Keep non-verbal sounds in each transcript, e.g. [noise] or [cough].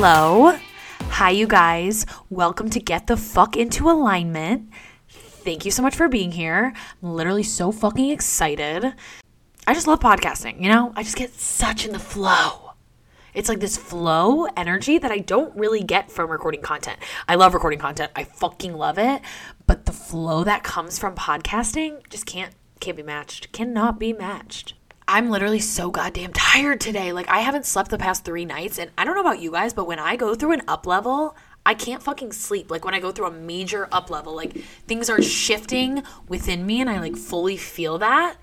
Hello. Hi, you guys. Welcome to Get the Fuck Into Alignment. Thank you so much for being here. I'm literally so fucking excited. I just love podcasting, you know? I just get such in the flow. It's like this flow energy that I don't really get from recording content. I love recording content. I fucking love it, but the flow that comes from podcasting just can't can't be matched. Cannot be matched. I'm literally so goddamn [laughs] tired today. Like I haven't slept the past 3 nights and I don't know about you guys, but when I go through an up level, I can't fucking sleep. Like when I go through a major up level, like things are shifting within me and I like fully feel that.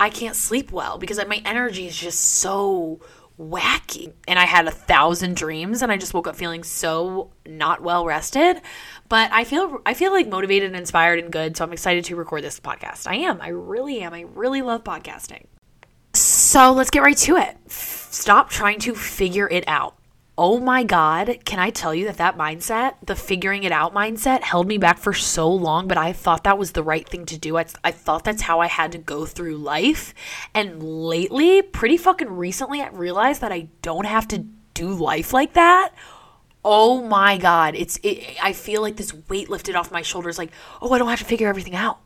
I can't sleep well because my energy is just so wacky. And I had a thousand dreams and I just woke up feeling so not well rested. But I feel I feel like motivated and inspired and good, so I'm excited to record this podcast. I am. I really am. I really love podcasting. So let's get right to it. Stop trying to figure it out. Oh my God, can I tell you that that mindset, the figuring it out mindset, held me back for so long, but I thought that was the right thing to do. I, I thought that's how I had to go through life. And lately, pretty fucking recently, I realized that I don't have to do life like that. Oh my God, it's, it, I feel like this weight lifted off my shoulders, like, oh, I don't have to figure everything out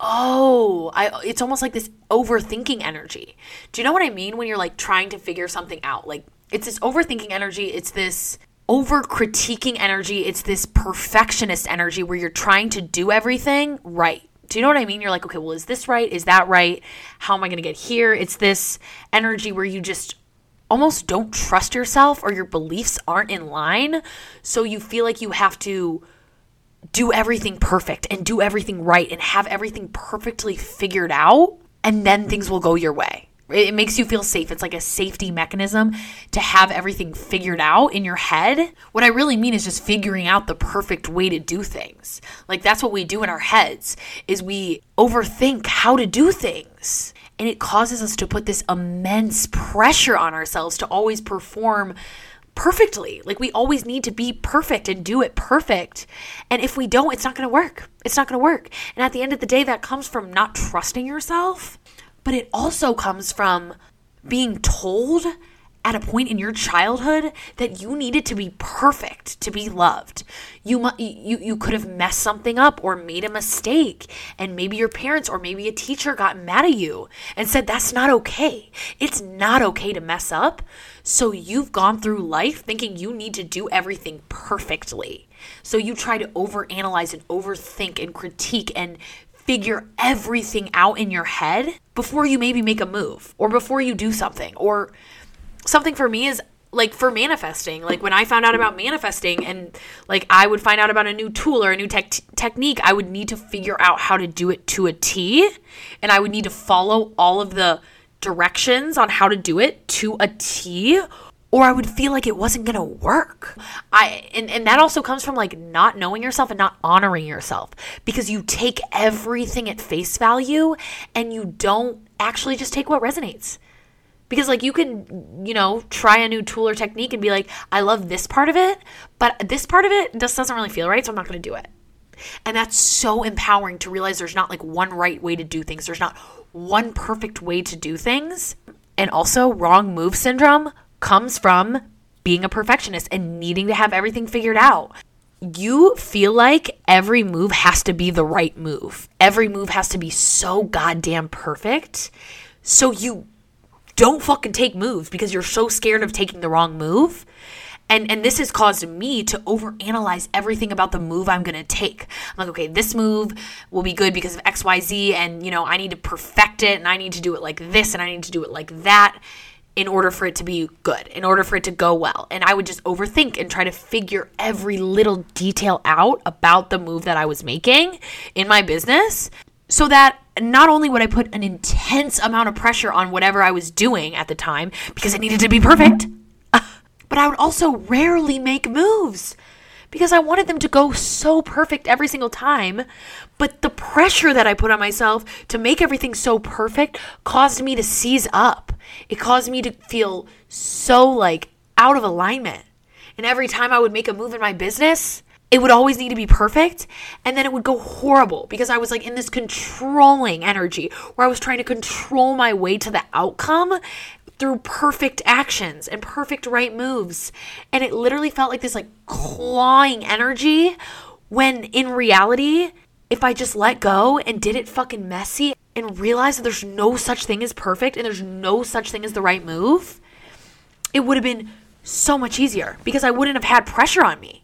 oh i it's almost like this overthinking energy do you know what i mean when you're like trying to figure something out like it's this overthinking energy, it's this over critiquing energy, it's this perfectionist energy where you're trying to do everything right. Do you know what I mean? You're like, okay, well, is this right? Is that right? How am I going to get here? It's this energy where you just almost don't trust yourself or your beliefs aren't in line. So you feel like you have to do everything perfect and do everything right and have everything perfectly figured out, and then things will go your way. It makes you feel safe. It's like a safety mechanism to have everything figured out in your head. What I really mean is just figuring out the perfect way to do things. Like that's what we do in our heads is we overthink how to do things. And it causes us to put this immense pressure on ourselves to always perform perfectly. Like we always need to be perfect and do it perfect. And if we don't, it's not going to work. It's not going to work. And at the end of the day, that comes from not trusting yourself but it also comes from being told at a point in your childhood that you needed to be perfect to be loved. You you you could have messed something up or made a mistake and maybe your parents or maybe a teacher got mad at you and said that's not okay. It's not okay to mess up. So you've gone through life thinking you need to do everything perfectly. So you try to overanalyze and overthink and critique and figure everything out in your head before you maybe make a move or before you do something. Or something for me is like for manifesting like when i found out about manifesting and like i would find out about a new tool or a new te- technique i would need to figure out how to do it to a t and i would need to follow all of the directions on how to do it to a t or I would feel like it wasn't going to work. I and, and that also comes from like not knowing yourself and not honoring yourself because you take everything at face value and you don't actually just take what resonates. Because like you can, you know, try a new tool or technique and be like, I love this part of it, but this part of it just doesn't really feel right, so I'm not going to do it. And that's so empowering to realize there's not like one right way to do things. There's not one perfect way to do things. And also, wrong move syndrome comes from being a perfectionist and needing to have everything figured out. You feel like every move has to be the right move. Every move has to be so goddamn perfect. So you don't fucking take moves because you're so scared of taking the wrong move. And and this has caused me to overanalyze everything about the move I'm gonna take. I'm like, okay, this move will be good because of XYZ, and you know, I need to perfect it and I need to do it like this and I need to do it like that in order for it to be good, in order for it to go well. And I would just overthink and try to figure every little detail out about the move that I was making in my business so that not only would I put an intense amount of pressure on whatever I was doing at the time because it needed to be perfect, [laughs] but I would also rarely make moves because I wanted them to go so perfect every single time. But the pressure that I put on myself to make everything so perfect caused me to seize up. It caused me to feel so like out of alignment. And every time I would make a move in my business, it would always need to be perfect and then it would go horrible because I was like in this controlling energy where I was trying to control my way to the outcome through perfect actions and perfect right moves. And it literally felt like this like clawing energy when in reality, if I just let go and did it fucking messy and realized that there's no such thing as perfect and there's no such thing as the right move, it would have been so much easier because I wouldn't have had pressure on me.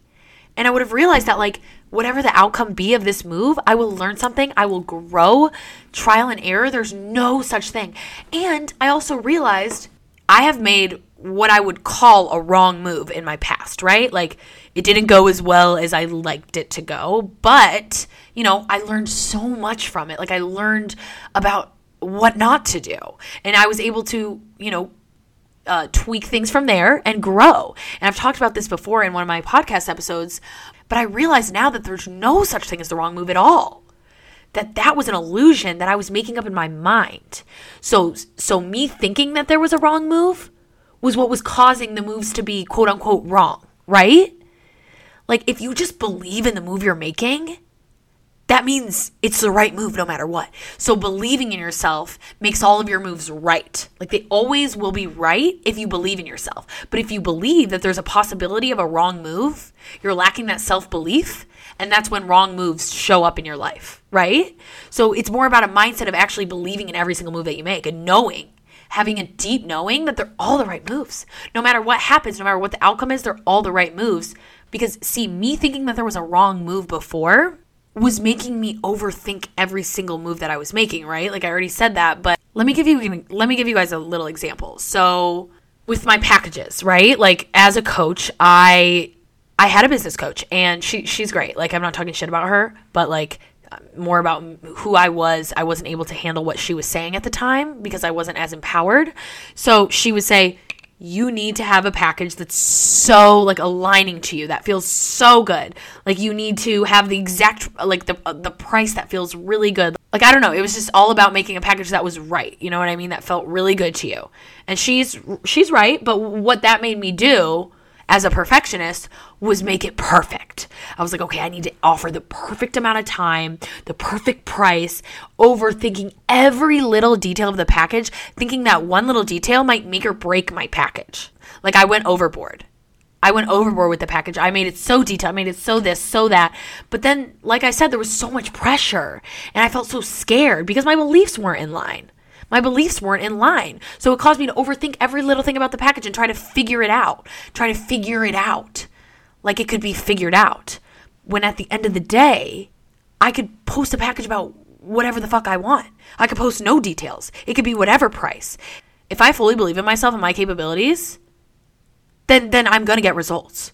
And I would have realized that, like, whatever the outcome be of this move, I will learn something, I will grow, trial and error. There's no such thing. And I also realized I have made what I would call a wrong move in my past, right? Like it didn't go as well as I liked it to go, but you know, I learned so much from it. Like I learned about what not to do. And I was able to, you know, uh, tweak things from there and grow. And I've talked about this before in one of my podcast episodes, but I realize now that there's no such thing as the wrong move at all. That that was an illusion that I was making up in my mind. So so me thinking that there was a wrong move was what was causing the moves to be quote unquote wrong, right? Like if you just believe in the move you're making, that means it's the right move no matter what. So believing in yourself makes all of your moves right. Like they always will be right if you believe in yourself. But if you believe that there's a possibility of a wrong move, you're lacking that self belief. And that's when wrong moves show up in your life, right? So it's more about a mindset of actually believing in every single move that you make and knowing, having a deep knowing that they're all the right moves. No matter what happens, no matter what the outcome is, they're all the right moves. Because, see, me thinking that there was a wrong move before was making me overthink every single move that I was making, right? Like I already said that, but let me give you let me give you guys a little example. So with my packages, right? Like as a coach, I I had a business coach and she she's great. Like I'm not talking shit about her, but like more about who I was. I wasn't able to handle what she was saying at the time because I wasn't as empowered. So she would say, you need to have a package that's so like aligning to you that feels so good. Like you need to have the exact like the uh, the price that feels really good. Like i don't know it was just all about making a package that was right you know what i mean that felt really good to you. And she's she's right but what that made me do as a perfectionist was make it perfect. I was like, okay, I need to offer the perfect amount of time, the perfect price, overthinking every little detail of the package, thinking that one little detail might make or break my package. Like I went overboard. I went overboard with the package. I made it so detailed. I made it so this, so that. But then, like I said, there was so much pressure and I felt so scared because my beliefs weren't in line my beliefs weren't in line. So it caused me to overthink every little thing about the package and try to figure it out. Try to figure it out like it could be figured out. When at the end of the day, I could post a package about whatever the fuck I want. I could post no details. It could be whatever price. If I fully believe in myself and my capabilities, then then I'm going to get results.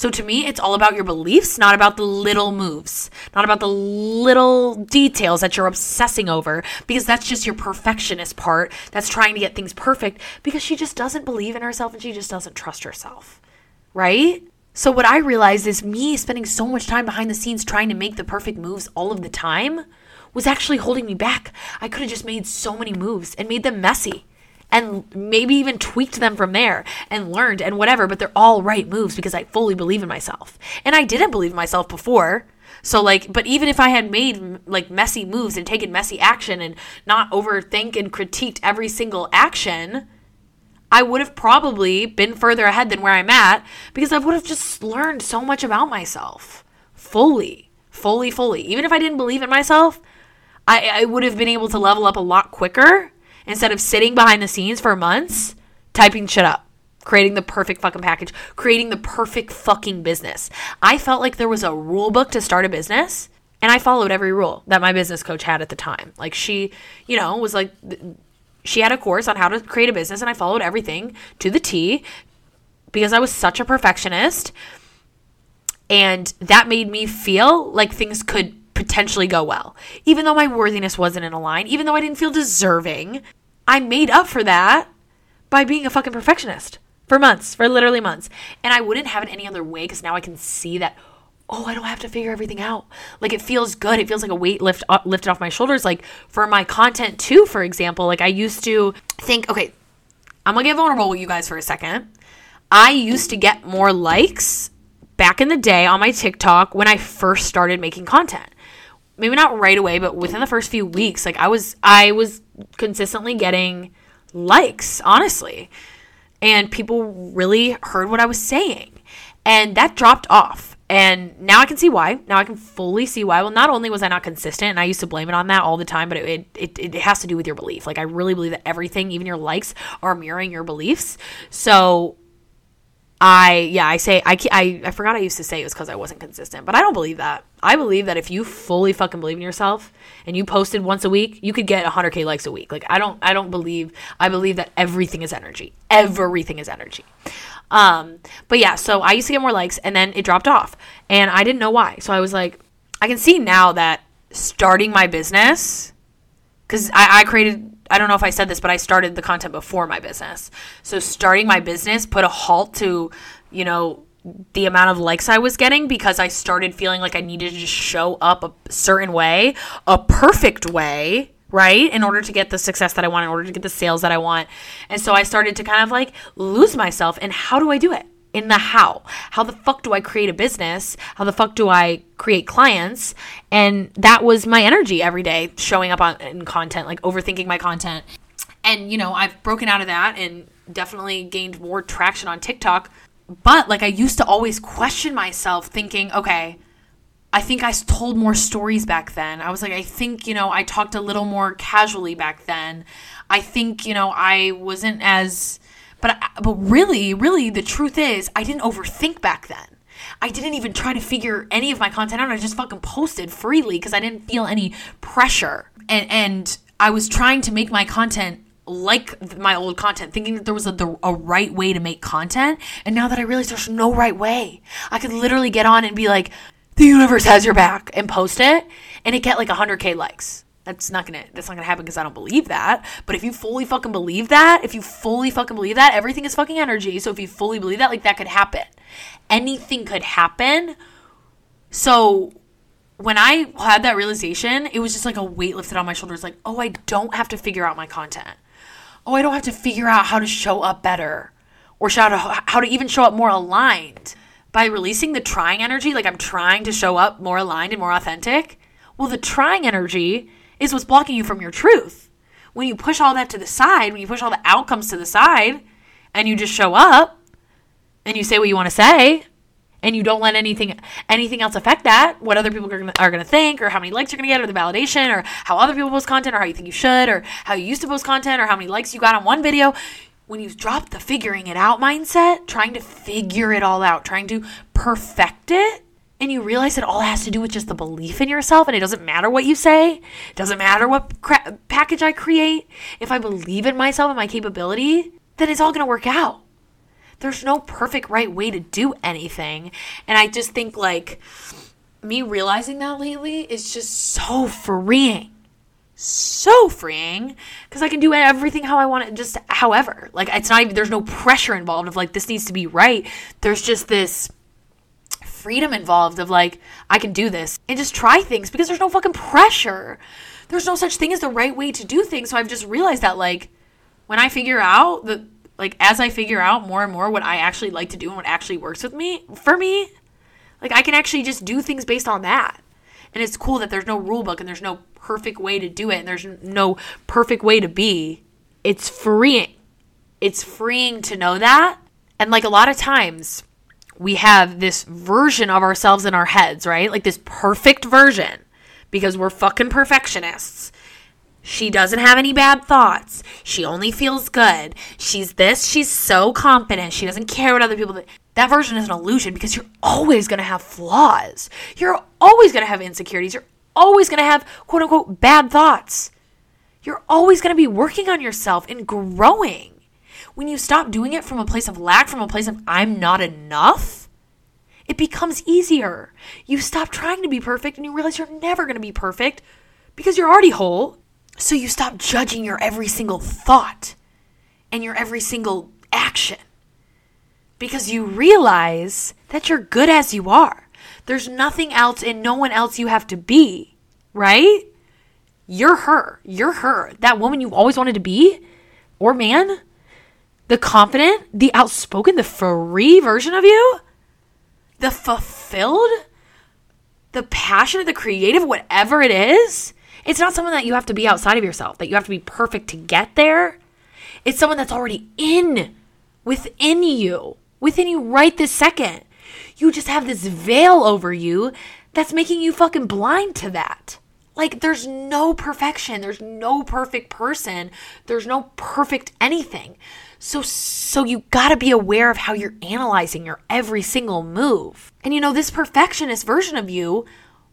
So to me, it's all about your beliefs, not about the little moves, not about the little details that you're obsessing over, because that's just your perfectionist part that's trying to get things perfect because she just doesn't believe in herself and she just doesn't trust herself. Right? So what I realized is me spending so much time behind the scenes trying to make the perfect moves all of the time was actually holding me back. I could have just made so many moves and made them messy and maybe even tweaked them from there and learned and whatever, but they're all right moves because I fully believe in myself. And I didn't believe in myself before. So like, but even if I had made like messy moves and taken messy action and not overthink and critiqued every single action, I would have probably been further ahead than where I'm at because I would have just learned so much about myself fully, fully, fully. Even if I didn't believe in myself, I, I would have been able to level up a lot quicker instead of sitting behind the scenes for months typing shit up creating the perfect fucking package, creating the perfect fucking business. I felt like there was a rule book to start a business, and I followed every rule that my business coach had at the time. Like she, you know, was like she had a course on how to create a business and I followed everything to the T because I was such a perfectionist. And that made me feel like things could potentially go well. Even though my worthiness wasn't in a line, even though I didn't feel deserving, I made up for that by being a fucking perfectionist for months, for literally months. And I wouldn't have it any other way because now I can see that, oh, I don't have to figure everything out. Like it feels good. It feels like a weight lift uh, lifted off my shoulders. Like for my content too, for example, like I used to think, okay, I'm gonna get vulnerable with you guys for a second. I used to get more likes back in the day on my TikTok when I first started making content maybe not right away, but within the first few weeks, like I was I was consistently getting likes, honestly. And people really heard what I was saying. And that dropped off. And now I can see why. Now I can fully see why. Well, not only was I not consistent, and I used to blame it on that all the time, but it, it, it has to do with your belief. Like, I really believe that everything, even your likes, are mirroring your beliefs. So I yeah I say I I, I forgot I used to say it was because I wasn't consistent, but I don't believe that. I believe that if you fully fucking believe in yourself and you posted once a week, you could get 100k likes a week. Like I don't I don't believe I believe that everything is energy. Everything is energy. Um, but yeah, so I used to get more likes and then it dropped off, and I didn't know why. So I was like, I can see now that starting my business because I, I created I don't know if I said this, but I started the content before my business. So starting my business put a halt to, you know, the amount of likes I was getting because I started feeling like I needed to just show up a certain way, a perfect way, right? In order to get the success that I want, in order to get the sales that I want. And so I started to kind of like lose myself and how do I do it? In the how. How the fuck do I create a business? How the fuck do I create clients? And that was my energy every day, showing up on in content, like overthinking my content. And you know, I've broken out of that and definitely gained more traction on TikTok. But like I used to always question myself thinking, okay, I think I told more stories back then. I was like, I think, you know, I talked a little more casually back then. I think, you know, I wasn't as but uh, but really, really, the truth is, I didn't overthink back then. I didn't even try to figure any of my content out. I just fucking posted freely because I didn't feel any pressure. And and I was trying to make my content like my old content, thinking that there was a, a right way to make content. And now that I realize there's no right way, I could literally get on and be like, the universe has your back and post it and it get like 100k likes that's not gonna that's not gonna happen because I don't believe that. But if you fully fucking believe that, if you fully fucking believe that, everything is fucking energy. So if you fully believe that, like that could happen. Anything could happen. So when I had that realization, it was just like a weight lifted on my shoulders, like, oh, I don't have to figure out my content. Oh, I don't have to figure out how to show up better or how to, how to even show up more aligned. By releasing the trying energy, like I'm trying to show up more aligned and more authentic, well, the trying energy is what's blocking you from your truth. When you push all that to the side, when you push all the outcomes to the side, and you just show up and you say what you want to say, and you don't let anything anything else affect that, what other people are gonna, are gonna think, or how many likes you're gonna get, or the validation, or how other people post content, or how you think you should, or how you used to post content, or how many likes you got on one video. When you drop the figuring it out mindset, trying to figure it all out, trying to perfect it, and you realize it all has to do with just the belief in yourself and it doesn't matter what you say it doesn't matter what cra- package i create if i believe in myself and my capability then it's all going to work out there's no perfect right way to do anything and i just think like me realizing that lately is just so freeing so freeing because I can do everything how I want it, just however. Like, it's not even, there's no pressure involved of like, this needs to be right. There's just this freedom involved of like, I can do this and just try things because there's no fucking pressure. There's no such thing as the right way to do things. So I've just realized that like when I figure out the like as I figure out more and more what I actually like to do and what actually works with me for me, like I can actually just do things based on that. And it's cool that there's no rule book and there's no perfect way to do it and there's no perfect way to be. It's freeing. It's freeing to know that. And like a lot of times we have this version of ourselves in our heads, right? Like this perfect version because we're fucking perfectionists. She doesn't have any bad thoughts. She only feels good. She's this. She's so confident. She doesn't care what other people think. That version is an illusion because you're always going to have flaws. You're always going to have insecurities. You're always going to have quote unquote bad thoughts. You're always going to be working on yourself and growing when you stop doing it from a place of lack, from a place of I'm not enough, it becomes easier. You stop trying to be perfect and you realize you're never going to be perfect because you're already whole. So you stop judging your every single thought and your every single action because you realize that you're good as you are. There's nothing else and no one else you have to be, right? You're her. You're her. That woman you've always wanted to be or man the confident, the outspoken, the free version of you, the fulfilled, the passionate, the creative, whatever it is. It's not something that you have to be outside of yourself, that you have to be perfect to get there. It's someone that's already in within you, within you right this second. You just have this veil over you that's making you fucking blind to that. Like, there's no perfection. There's no perfect person. There's no perfect anything. So, so you gotta be aware of how you're analyzing your every single move. And you know, this perfectionist version of you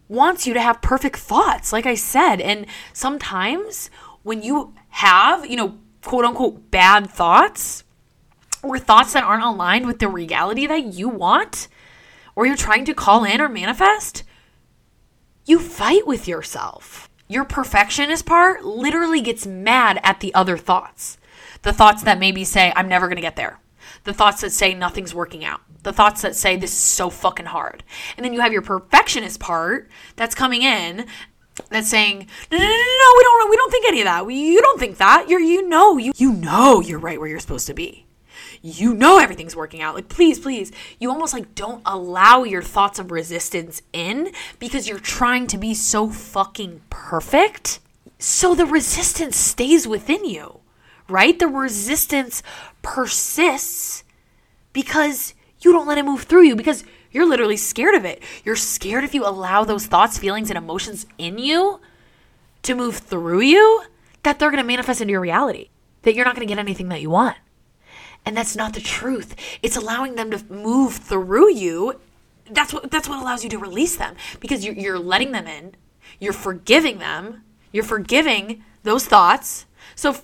wants you to have perfect thoughts, like I said. And sometimes when you have, you know, quote unquote bad thoughts or thoughts that aren't aligned with the reality that you want or you're trying to call in or manifest, you fight with yourself. Your perfectionist part literally gets mad at the other thoughts. The thoughts that maybe say, I'm never going to get there. The thoughts that say, nothing's working out. The thoughts that say, this is so fucking hard. And then you have your perfectionist part that's coming in that's saying, no, no, no, no, no we don't, we don't think any of that. We, You don't think that. You're, you know, you, you know you're right where you're supposed to be you know everything's working out. Like, please, please. You almost like don't allow your thoughts of resistance in because you're trying to be so fucking perfect. So the resistance stays within you, right? The resistance persists because you don't let it move through you because you're literally scared of it. You're scared if you allow those thoughts, feelings, and emotions in you to move through you that they're going to manifest into your reality, that you're not going to get anything that you want. And that's not the truth. It's allowing them to move through you. That's what that's what allows you to release them because you're, you're letting them in. You're forgiving them. You're forgiving those thoughts. So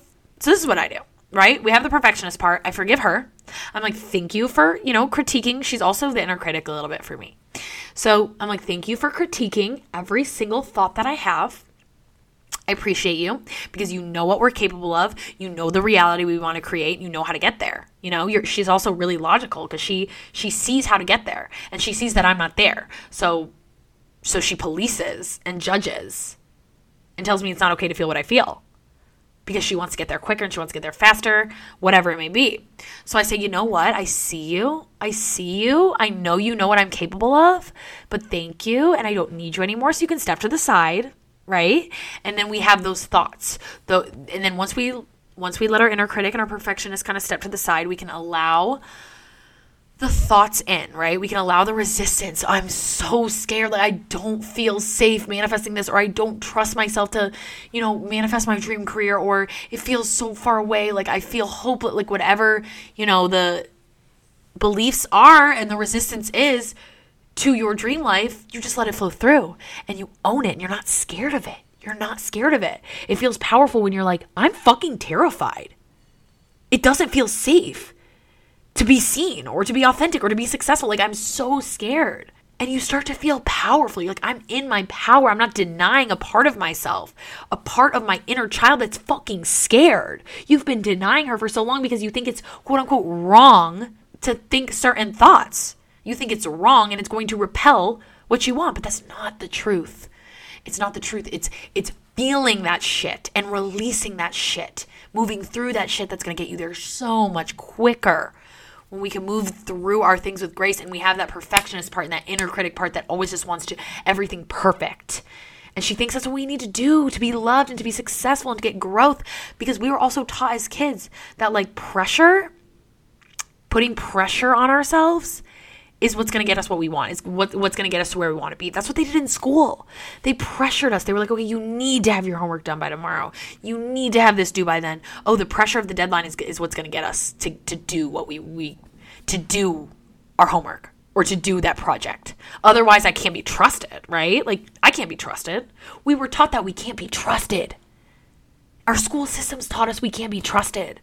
so this is what I do, right? We have the perfectionist part. I forgive her. I'm like, thank you for, you know, critiquing. She's also the inner critic a little bit for me. So I'm like, thank you for critiquing every single thought that I have. I appreciate you because you know what we're capable of. You know the reality we want to create. You know how to get there. You know, she's also really logical because she she sees how to get there and she sees that I'm not there. So so she polices and judges and tells me it's not okay to feel what I feel because she wants to get there quicker and she wants to get there faster, whatever it may be. So I say, you know what? I see you. I see you. I know you know what I'm capable of, but thank you. And I don't need you anymore. So you can step to the side right? And then we have those thoughts. Though and then once we once we let our inner critic and our perfectionist kind of step to the side, we can allow the thoughts in, right? We can allow the resistance. I'm so scared. Like, I don't feel safe manifesting this, or I don't trust myself to, you know, manifest my dream career, or it feels so far away. Like, I feel hopeless. Like, whatever, you know, the beliefs are and the resistance is, to your dream life, you just let it flow through and you own it and you're not scared of it. You're not scared of it. It feels powerful when you're like, I'm fucking terrified. It doesn't feel safe to be seen or to be authentic or to be successful. Like, I'm so scared. And you start to feel powerful. You're like, I'm in my power. I'm not denying a part of myself, a part of my inner child that's fucking scared. You've been denying her for so long because you think it's quote unquote wrong to think certain thoughts. You think it's wrong and it's going to repel what you want, but that's not the truth. It's not the truth. It's it's feeling that shit and releasing that shit, moving through that shit that's going to get you there so much quicker. When we can move through our things with grace and we have that perfectionist part and that inner critic part that always just wants to everything perfect. And she thinks that's what we need to do to be loved and to be successful and to get growth because we were also taught as kids that like pressure, putting pressure on ourselves is what's going to get us what we want. Is what, what's going to get us to where we want to be. That's what they did in school. They pressured us. They were like, okay, you need to have your homework done by tomorrow. You need to have this due by then. Oh, the pressure of the deadline is, is what's going to get us to, to do what we, we, to do our homework or to do that project. Otherwise, I can't be trusted, right? Like, I can't be trusted. We were taught that we can't be trusted. Our school systems taught us we can't be trusted.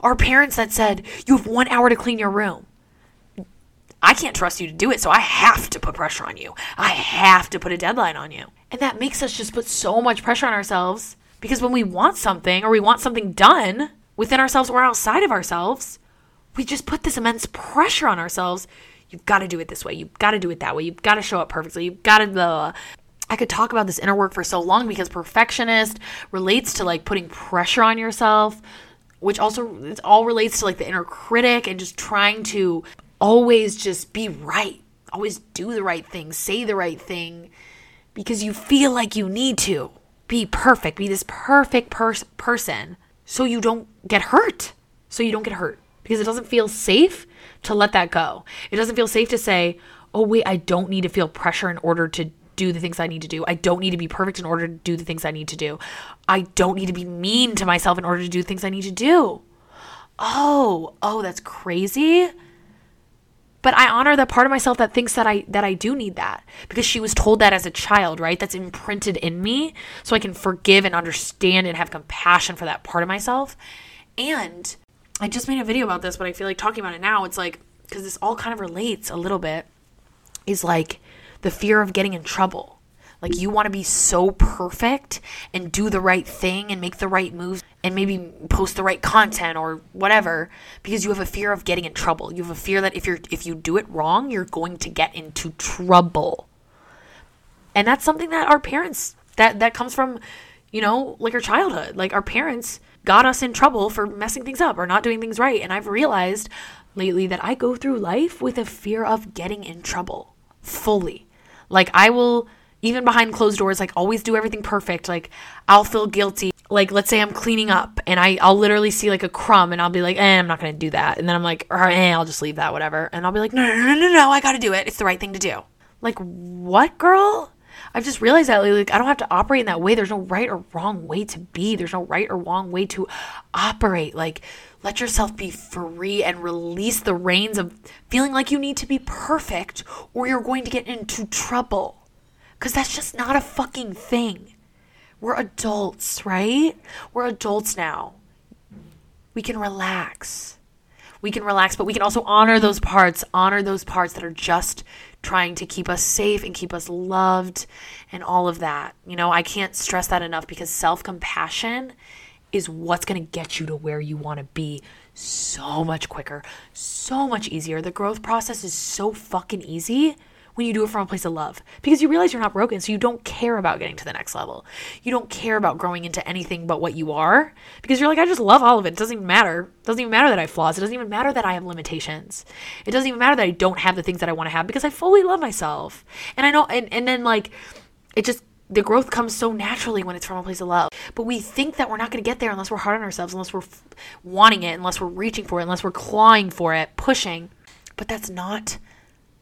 Our parents that said, you have one hour to clean your room. I can't trust you to do it, so I have to put pressure on you. I have to put a deadline on you. And that makes us just put so much pressure on ourselves because when we want something or we want something done within ourselves or outside of ourselves, we just put this immense pressure on ourselves. You've got to do it this way. You've got to do it that way. You've got to show up perfectly. You've got to the I could talk about this inner work for so long because perfectionist relates to like putting pressure on yourself, which also it all relates to like the inner critic and just trying to always just be right. Always do the right thing, say the right thing because you feel like you need to. Be perfect, be this perfect pers- person so you don't get hurt. so you don't get hurt because it doesn't feel safe to let that go. It doesn't feel safe to say, oh, wait, I don't need to feel pressure in order to do the things I need to do. I don't need to be perfect in order to do the things I need to do. I don't need to be mean to myself in order to do things I need to do. Oh, oh, that's crazy. But I honor the part of myself that thinks that I that I do need that because she was told that as a child, right? That's imprinted in me so I can forgive and understand and have compassion for that part of myself. And I just made a video about this, but I feel like talking about it now, it's like because this all kind of relates a little bit is like the fear of getting in trouble. Like you want to be so perfect and do the right thing and make the right moves and maybe post the right content or whatever because you have a fear of getting in trouble. You have a fear that if you're if you do it wrong, you're going to get into trouble. And that's something that our parents that that comes from, you know, like our childhood. Like our parents got us in trouble for messing things up or not doing things right. And I've realized lately that I go through life with a fear of getting in trouble fully. Like I will even behind closed doors, like always do everything perfect. Like I'll feel guilty. Like let's say I'm cleaning up and I, I'll literally see like a crumb and I'll be like, eh, I'm not gonna do that. And then I'm like, or eh, I'll just leave that, whatever. And I'll be like, no, no, no, no, no, I gotta do it. It's the right thing to do. Like what, girl? I've just realized that like I don't have to operate in that way. There's no right or wrong way to be. There's no right or wrong way to operate. Like let yourself be free and release the reins of feeling like you need to be perfect or you're going to get into trouble. Because that's just not a fucking thing. We're adults, right? We're adults now. We can relax. We can relax, but we can also honor those parts, honor those parts that are just trying to keep us safe and keep us loved and all of that. You know, I can't stress that enough because self compassion is what's going to get you to where you want to be so much quicker, so much easier. The growth process is so fucking easy when you do it from a place of love because you realize you're not broken. So you don't care about getting to the next level. You don't care about growing into anything but what you are because you're like, I just love all of it. It doesn't even matter. It doesn't even matter that I have flaws. It doesn't even matter that I have limitations. It doesn't even matter that I don't have the things that I want to have because I fully love myself. And I know, and, and then like, it just, the growth comes so naturally when it's from a place of love. But we think that we're not going to get there unless we're hard on ourselves, unless we're f- wanting it, unless we're reaching for it, unless we're clawing for it, pushing. But that's not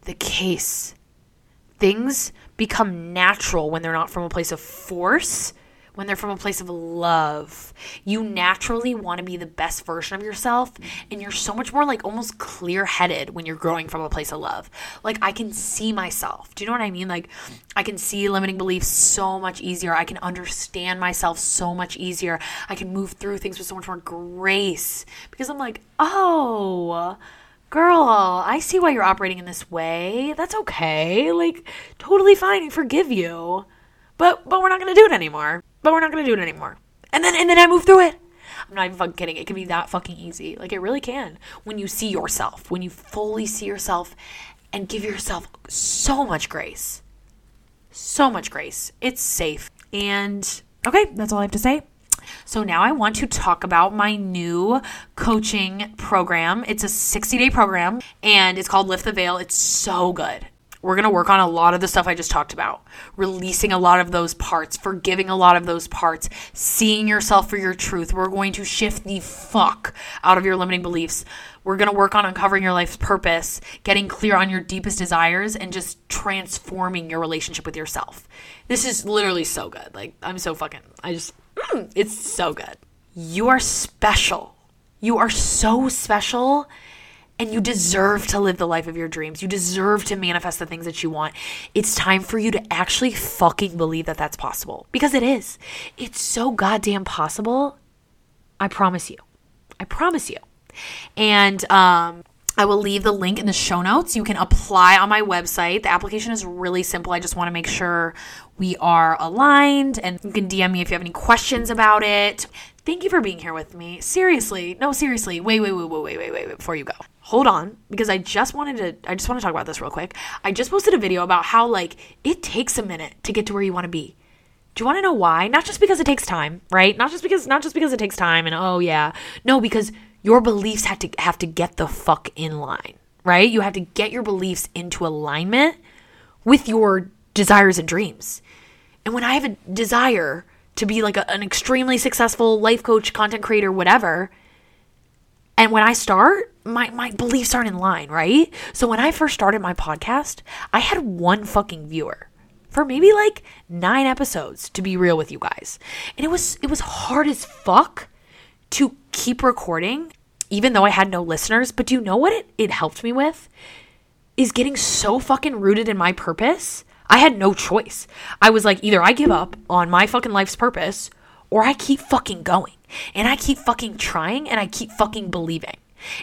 the case things become natural when they're not from a place of force, when they're from a place of love. You naturally want to be the best version of yourself, and you're so much more like almost clear headed when you're growing from a place of love. Like, I can see myself. Do you know what I mean? Like, I can see limiting beliefs so much easier. I can understand myself so much easier. I can move through things with so much more grace because I'm like, oh, girl, I see why you're operating in this way. That's okay. Like, totally fine. I forgive you. But but we're not gonna do it anymore. But we're not gonna do it anymore. And then and then I move through it. I'm not even fucking kidding. It can be that fucking easy. Like it really can. When you see yourself, when you fully see yourself and give yourself so much grace. So much grace. It's safe. And okay, that's all I have to say. So now I want to talk about my new coaching program. It's a 60 day program and it's called Lift the Veil. It's so good. We're going to work on a lot of the stuff I just talked about, releasing a lot of those parts, forgiving a lot of those parts, seeing yourself for your truth. We're going to shift the fuck out of your limiting beliefs. We're going to work on uncovering your life's purpose, getting clear on your deepest desires, and just transforming your relationship with yourself. This is literally so good. Like, I'm so fucking, I just, Mm, it's so good. You are special. You are so special and you deserve to live the life of your dreams. You deserve to manifest the things that you want. It's time for you to actually fucking believe that that's possible because it is. It's so goddamn possible. I promise you. I promise you. And um I will leave the link in the show notes. You can apply on my website. The application is really simple. I just want to make sure we are aligned and you can DM me if you have any questions about it. Thank you for being here with me. Seriously. No, seriously. Wait, wait, wait, wait, wait, wait, wait, before you go. Hold on because I just wanted to I just want to talk about this real quick. I just posted a video about how like it takes a minute to get to where you want to be. Do you want to know why? Not just because it takes time, right? Not just because not just because it takes time and oh yeah. No, because your beliefs have to have to get the fuck in line, right? You have to get your beliefs into alignment with your desires and dreams. And when I have a desire to be like a, an extremely successful life coach, content creator, whatever, And when I start, my, my beliefs aren't in line, right? So when I first started my podcast, I had one fucking viewer for maybe like nine episodes to be real with you guys. And it was it was hard as fuck to keep recording, even though I had no listeners. But do you know what it, it helped me with? Is getting so fucking rooted in my purpose. I had no choice. I was like, either I give up on my fucking life's purpose or I keep fucking going. And I keep fucking trying and I keep fucking believing.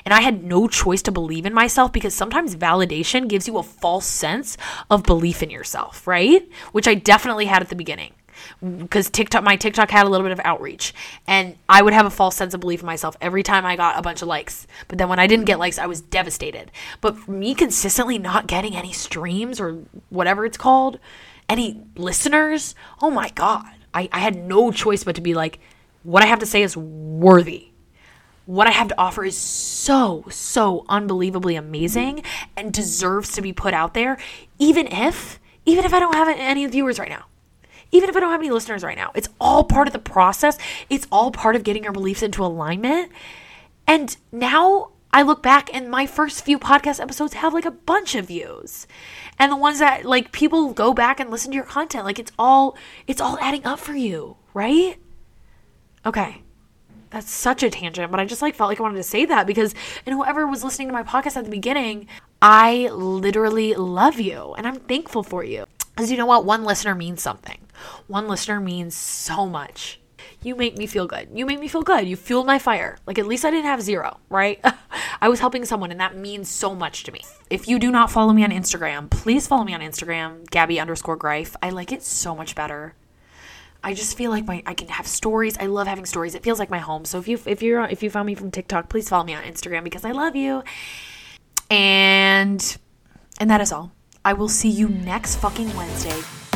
And I had no choice to believe in myself because sometimes validation gives you a false sense of belief in yourself, right? Which I definitely had at the beginning. Because TikTok, my TikTok had a little bit of outreach, and I would have a false sense of belief in myself every time I got a bunch of likes. But then when I didn't get likes, I was devastated. But me consistently not getting any streams or whatever it's called, any listeners, oh my God, I, I had no choice but to be like, what I have to say is worthy what I have to offer is so, so unbelievably amazing and deserves to be put out there, even if, even if I don't have any viewers right now. Even if I don't have any listeners right now, it's all part of the process. It's all part of getting your beliefs into alignment. And now I look back and my first few podcast episodes have like a bunch of views. And the ones that like people go back and listen to your content, like it's all it's all adding up for you, right? Okay that's such a tangent, but I just like felt like I wanted to say that because and whoever was listening to my podcast at the beginning, I literally love you and I'm thankful for you. Because you know what? One listener means something. One listener means so much. You make me feel good. You make me feel good. You fueled my fire. Like at least I didn't have zero, right? [laughs] I was helping someone and that means so much to me. If you do not follow me on Instagram, please follow me on Instagram, Gabby underscore Greif. I like it so much better. I just feel like my I can have stories. I love having stories. It feels like my home. So if you if you're if you found me from TikTok, please follow me on Instagram because I love you. And and that is all. I will see you next fucking Wednesday.